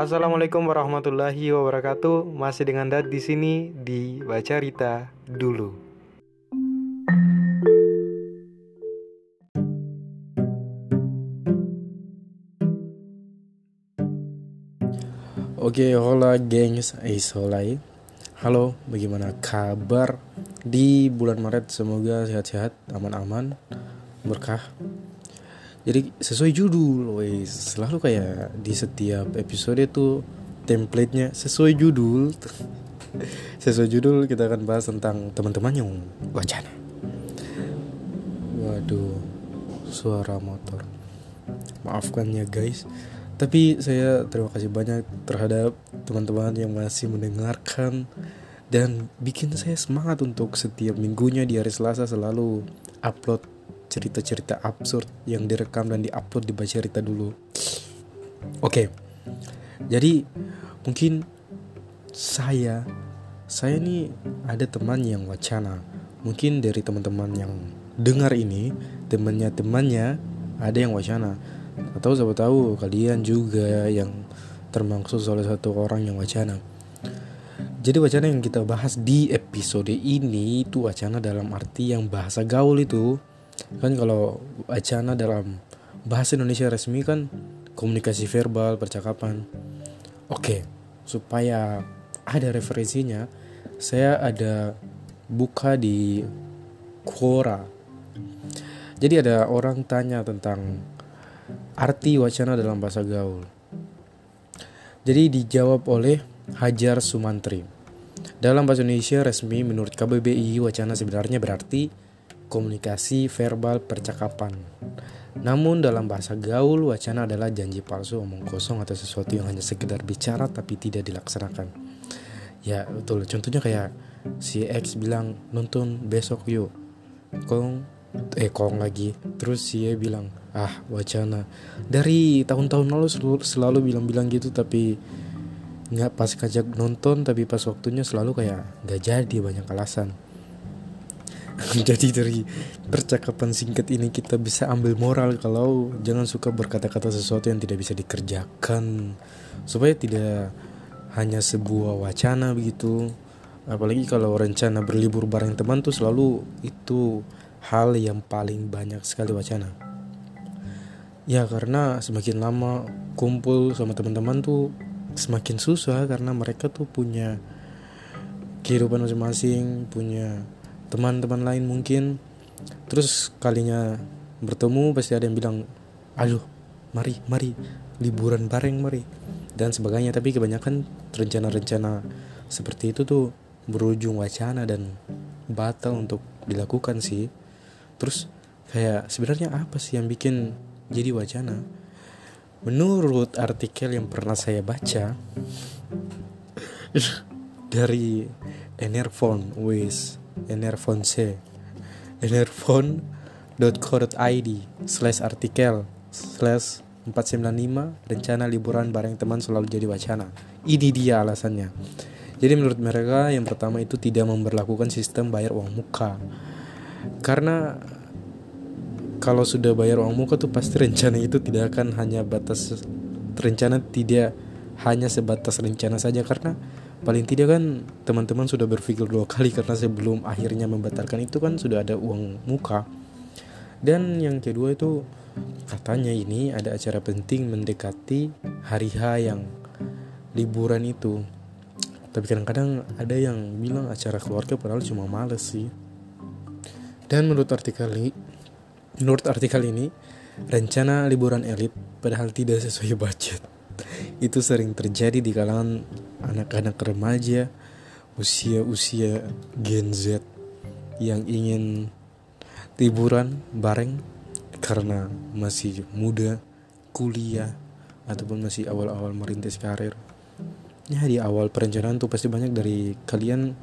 Assalamualaikum warahmatullahi wabarakatuh. Masih dengan Dad di sini di Baca Rita dulu. Oke, hola gengs, Ais Holai. Halo, bagaimana kabar di bulan Maret? Semoga sehat-sehat, aman-aman, berkah. Jadi sesuai judul, wes selalu kayak di setiap episode tuh template-nya sesuai judul. sesuai judul kita akan bahas tentang teman-teman yang wacana. Waduh, suara motor. Maafkan ya guys. Tapi saya terima kasih banyak terhadap teman-teman yang masih mendengarkan dan bikin saya semangat untuk setiap minggunya di hari Selasa selalu upload cerita-cerita absurd yang direkam dan diupload di baca cerita dulu. Oke. Okay. Jadi mungkin saya saya ini ada teman yang wacana. Mungkin dari teman-teman yang dengar ini, temannya temannya ada yang wacana atau siapa tahu kalian juga yang termasuk salah satu orang yang wacana. Jadi wacana yang kita bahas di episode ini itu wacana dalam arti yang bahasa gaul itu kan kalau wacana dalam bahasa Indonesia resmi kan komunikasi verbal percakapan. Oke, supaya ada referensinya, saya ada buka di Quora. Jadi ada orang tanya tentang arti wacana dalam bahasa gaul. Jadi dijawab oleh Hajar Sumantri. Dalam bahasa Indonesia resmi menurut KBBI wacana sebenarnya berarti komunikasi verbal percakapan. Namun dalam bahasa gaul wacana adalah janji palsu omong kosong atau sesuatu yang hanya sekedar bicara tapi tidak dilaksanakan. Ya betul contohnya kayak si X bilang nonton besok yuk. Kong eh kong lagi terus si Y bilang ah wacana dari tahun-tahun lalu selalu, selalu bilang-bilang gitu tapi nggak pas kajak nonton tapi pas waktunya selalu kayak nggak jadi banyak alasan jadi dari percakapan singkat ini kita bisa ambil moral kalau jangan suka berkata-kata sesuatu yang tidak bisa dikerjakan. Supaya tidak hanya sebuah wacana begitu. Apalagi kalau rencana berlibur bareng teman tuh selalu itu hal yang paling banyak sekali wacana. Ya karena semakin lama kumpul sama teman-teman tuh semakin susah karena mereka tuh punya kehidupan masing-masing punya teman-teman lain mungkin. Terus kalinya bertemu pasti ada yang bilang aduh mari mari liburan bareng mari dan sebagainya. Tapi kebanyakan rencana-rencana seperti itu tuh berujung wacana dan batal untuk dilakukan sih. Terus kayak sebenarnya apa sih yang bikin jadi wacana? Menurut artikel yang pernah saya baca dari Enerphone wis Enerphone C. Enerphone.co.id slash artikel slash 495 rencana liburan bareng teman selalu jadi wacana. Ini dia alasannya. Jadi menurut mereka yang pertama itu tidak memperlakukan sistem bayar uang muka. Karena kalau sudah bayar uang muka tuh pasti rencana itu tidak akan hanya batas rencana tidak hanya sebatas rencana saja. Karena paling tidak kan teman-teman sudah berpikir dua kali karena sebelum akhirnya membatalkan itu kan sudah ada uang muka. Dan yang kedua itu katanya ini ada acara penting mendekati hari H yang liburan itu. Tapi kadang-kadang ada yang bilang acara keluarga padahal cuma males sih. Dan menurut artikel ini Menurut artikel ini, rencana liburan elit padahal tidak sesuai budget. Itu sering terjadi di kalangan anak-anak remaja usia-usia Gen Z yang ingin liburan bareng karena masih muda, kuliah, ataupun masih awal-awal merintis karir. Ya di awal perencanaan tuh pasti banyak dari kalian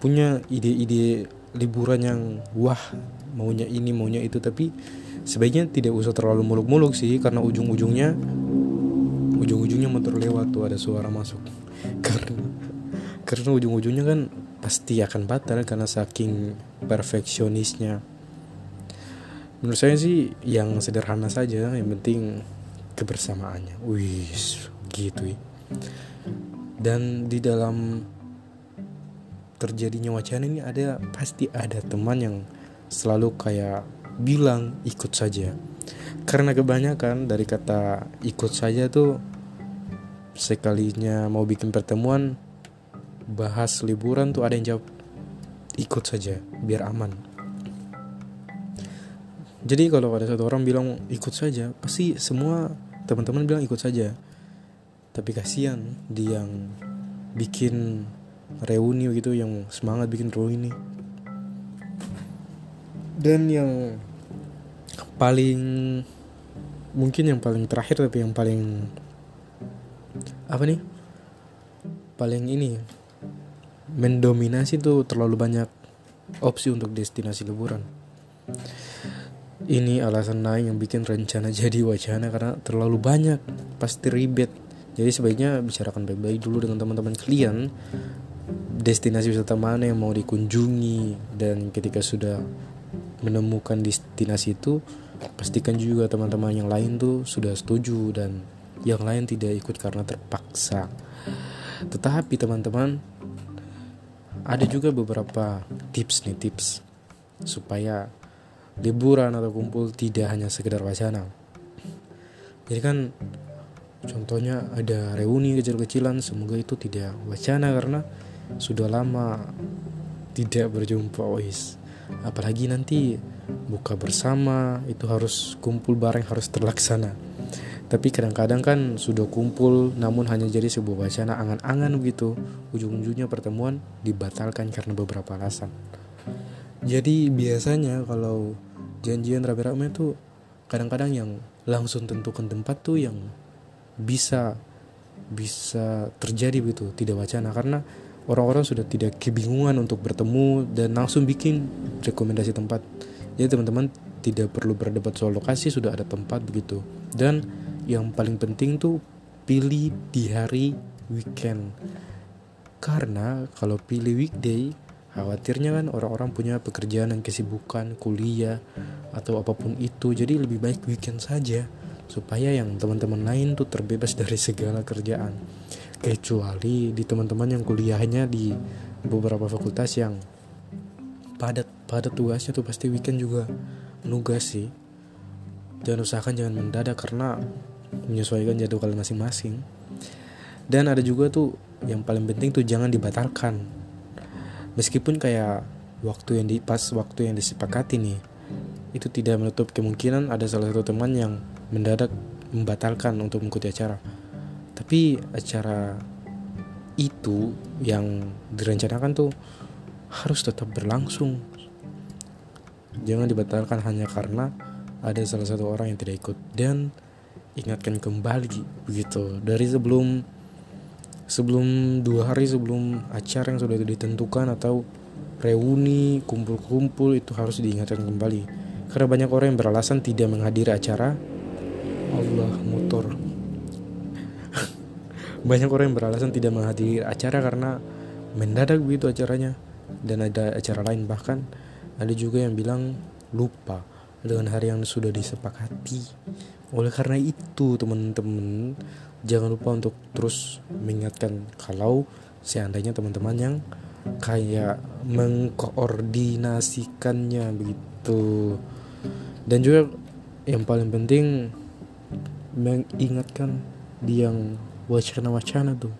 punya ide-ide liburan yang wah maunya ini maunya itu tapi sebaiknya tidak usah terlalu muluk-muluk sih karena ujung-ujungnya ujung-ujungnya motor lewat tuh ada suara masuk karena karena ujung-ujungnya kan pasti akan batal karena saking perfeksionisnya. Menurut saya sih yang sederhana saja yang penting kebersamaannya. Wis gitu ya. Dan di dalam terjadinya wacana ini ada pasti ada teman yang selalu kayak bilang ikut saja. Karena kebanyakan dari kata ikut saja tuh sekalinya mau bikin pertemuan bahas liburan tuh ada yang jawab ikut saja biar aman. Jadi kalau ada satu orang bilang ikut saja pasti semua teman-teman bilang ikut saja. Tapi kasihan di yang bikin reuni gitu yang semangat bikin reuni. Dan yang paling mungkin yang paling terakhir tapi yang paling apa nih? Paling ini mendominasi tuh terlalu banyak opsi untuk destinasi liburan. Ini alasan lain yang bikin rencana jadi wacana karena terlalu banyak pasti ribet. Jadi sebaiknya bicarakan baik-baik dulu dengan teman-teman kalian. Destinasi wisata mana yang mau dikunjungi? Dan ketika sudah menemukan destinasi itu pastikan juga teman-teman yang lain tuh sudah setuju dan yang lain tidak ikut karena terpaksa. Tetapi teman-teman ada juga beberapa tips nih tips supaya liburan atau kumpul tidak hanya sekedar wacana. Jadi kan contohnya ada reuni kecil-kecilan semoga itu tidak wacana karena sudah lama tidak berjumpa ois apalagi nanti buka bersama itu harus kumpul bareng harus terlaksana tapi kadang-kadang kan sudah kumpul namun hanya jadi sebuah wacana angan-angan begitu. Ujung-ujungnya pertemuan dibatalkan karena beberapa alasan. Jadi biasanya kalau janjian rame-rame tuh kadang-kadang yang langsung tentukan tempat tuh yang bisa bisa terjadi begitu tidak wacana. Karena orang-orang sudah tidak kebingungan untuk bertemu dan langsung bikin rekomendasi tempat. Jadi teman-teman tidak perlu berdebat soal lokasi sudah ada tempat begitu. Dan yang paling penting tuh pilih di hari weekend karena kalau pilih weekday Khawatirnya kan orang-orang punya pekerjaan yang kesibukan, kuliah, atau apa pun itu. Jadi lebih baik weekend saja supaya yang teman-teman lain tuh terbebas dari segala kerjaan. Kecuali di teman-teman yang kuliahnya di beberapa fakultas yang padat padat tugasnya tuh pasti weekend juga nugas sih. Jangan usahakan jangan mendadak karena menyesuaikan jadwal masing-masing. Dan ada juga tuh yang paling penting tuh jangan dibatalkan. Meskipun kayak waktu yang di pas waktu yang disepakati nih itu tidak menutup kemungkinan ada salah satu teman yang mendadak membatalkan untuk mengikuti acara. Tapi acara itu yang direncanakan tuh harus tetap berlangsung. Jangan dibatalkan hanya karena ada salah satu orang yang tidak ikut. Dan ingatkan kembali begitu. Dari sebelum sebelum dua hari sebelum acara yang sudah ditentukan atau reuni kumpul-kumpul itu harus diingatkan kembali. Karena banyak orang yang beralasan tidak menghadiri acara. Allah motor. Banyak orang yang beralasan tidak menghadiri acara karena mendadak begitu acaranya. Dan ada acara lain bahkan. Ada juga yang bilang lupa dengan hari yang sudah disepakati. Oleh karena itu teman-teman jangan lupa untuk terus mengingatkan kalau seandainya teman-teman yang kayak mengkoordinasikannya begitu. Dan juga yang paling penting mengingatkan di yang wacana-wacana tuh.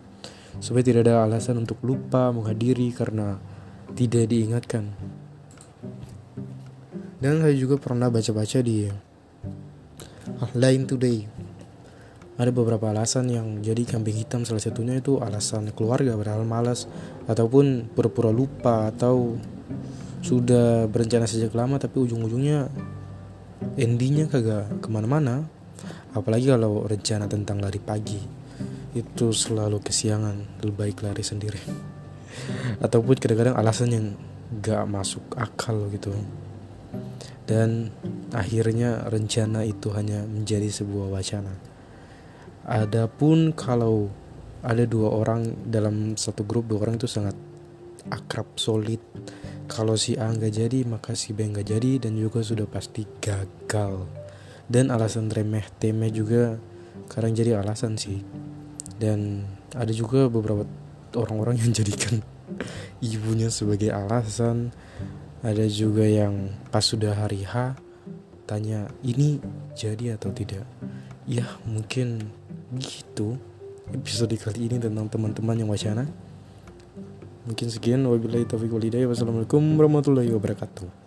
Supaya tidak ada alasan untuk lupa menghadiri karena tidak diingatkan dan saya juga pernah baca-baca di Line Today. Ada beberapa alasan yang jadi kambing hitam. Salah satunya itu alasan keluarga berhal malas. Ataupun pura-pura lupa atau sudah berencana sejak lama tapi ujung-ujungnya endingnya kagak ke mana-mana. Apalagi kalau rencana tentang lari pagi itu selalu kesiangan. Lebih baik lari sendiri. Ataupun kadang-kadang alasan yang gak masuk akal gitu dan akhirnya rencana itu hanya menjadi sebuah wacana Adapun kalau ada dua orang dalam satu grup dua orang itu sangat akrab solid. Kalau si A nggak jadi maka si B nggak jadi dan juga sudah pasti gagal. Dan alasan remeh temeh juga kadang jadi alasan sih. dan ada juga beberapa orang-orang yang jadikan ibunya sebagai alasan ada juga yang pas sudah hari H tanya ini jadi atau tidak? Ya mungkin gitu episode kali ini tentang teman-teman yang wacana. Mungkin sekian. Wabillahi taufiq walhidayah wassalamualaikum warahmatullahi wabarakatuh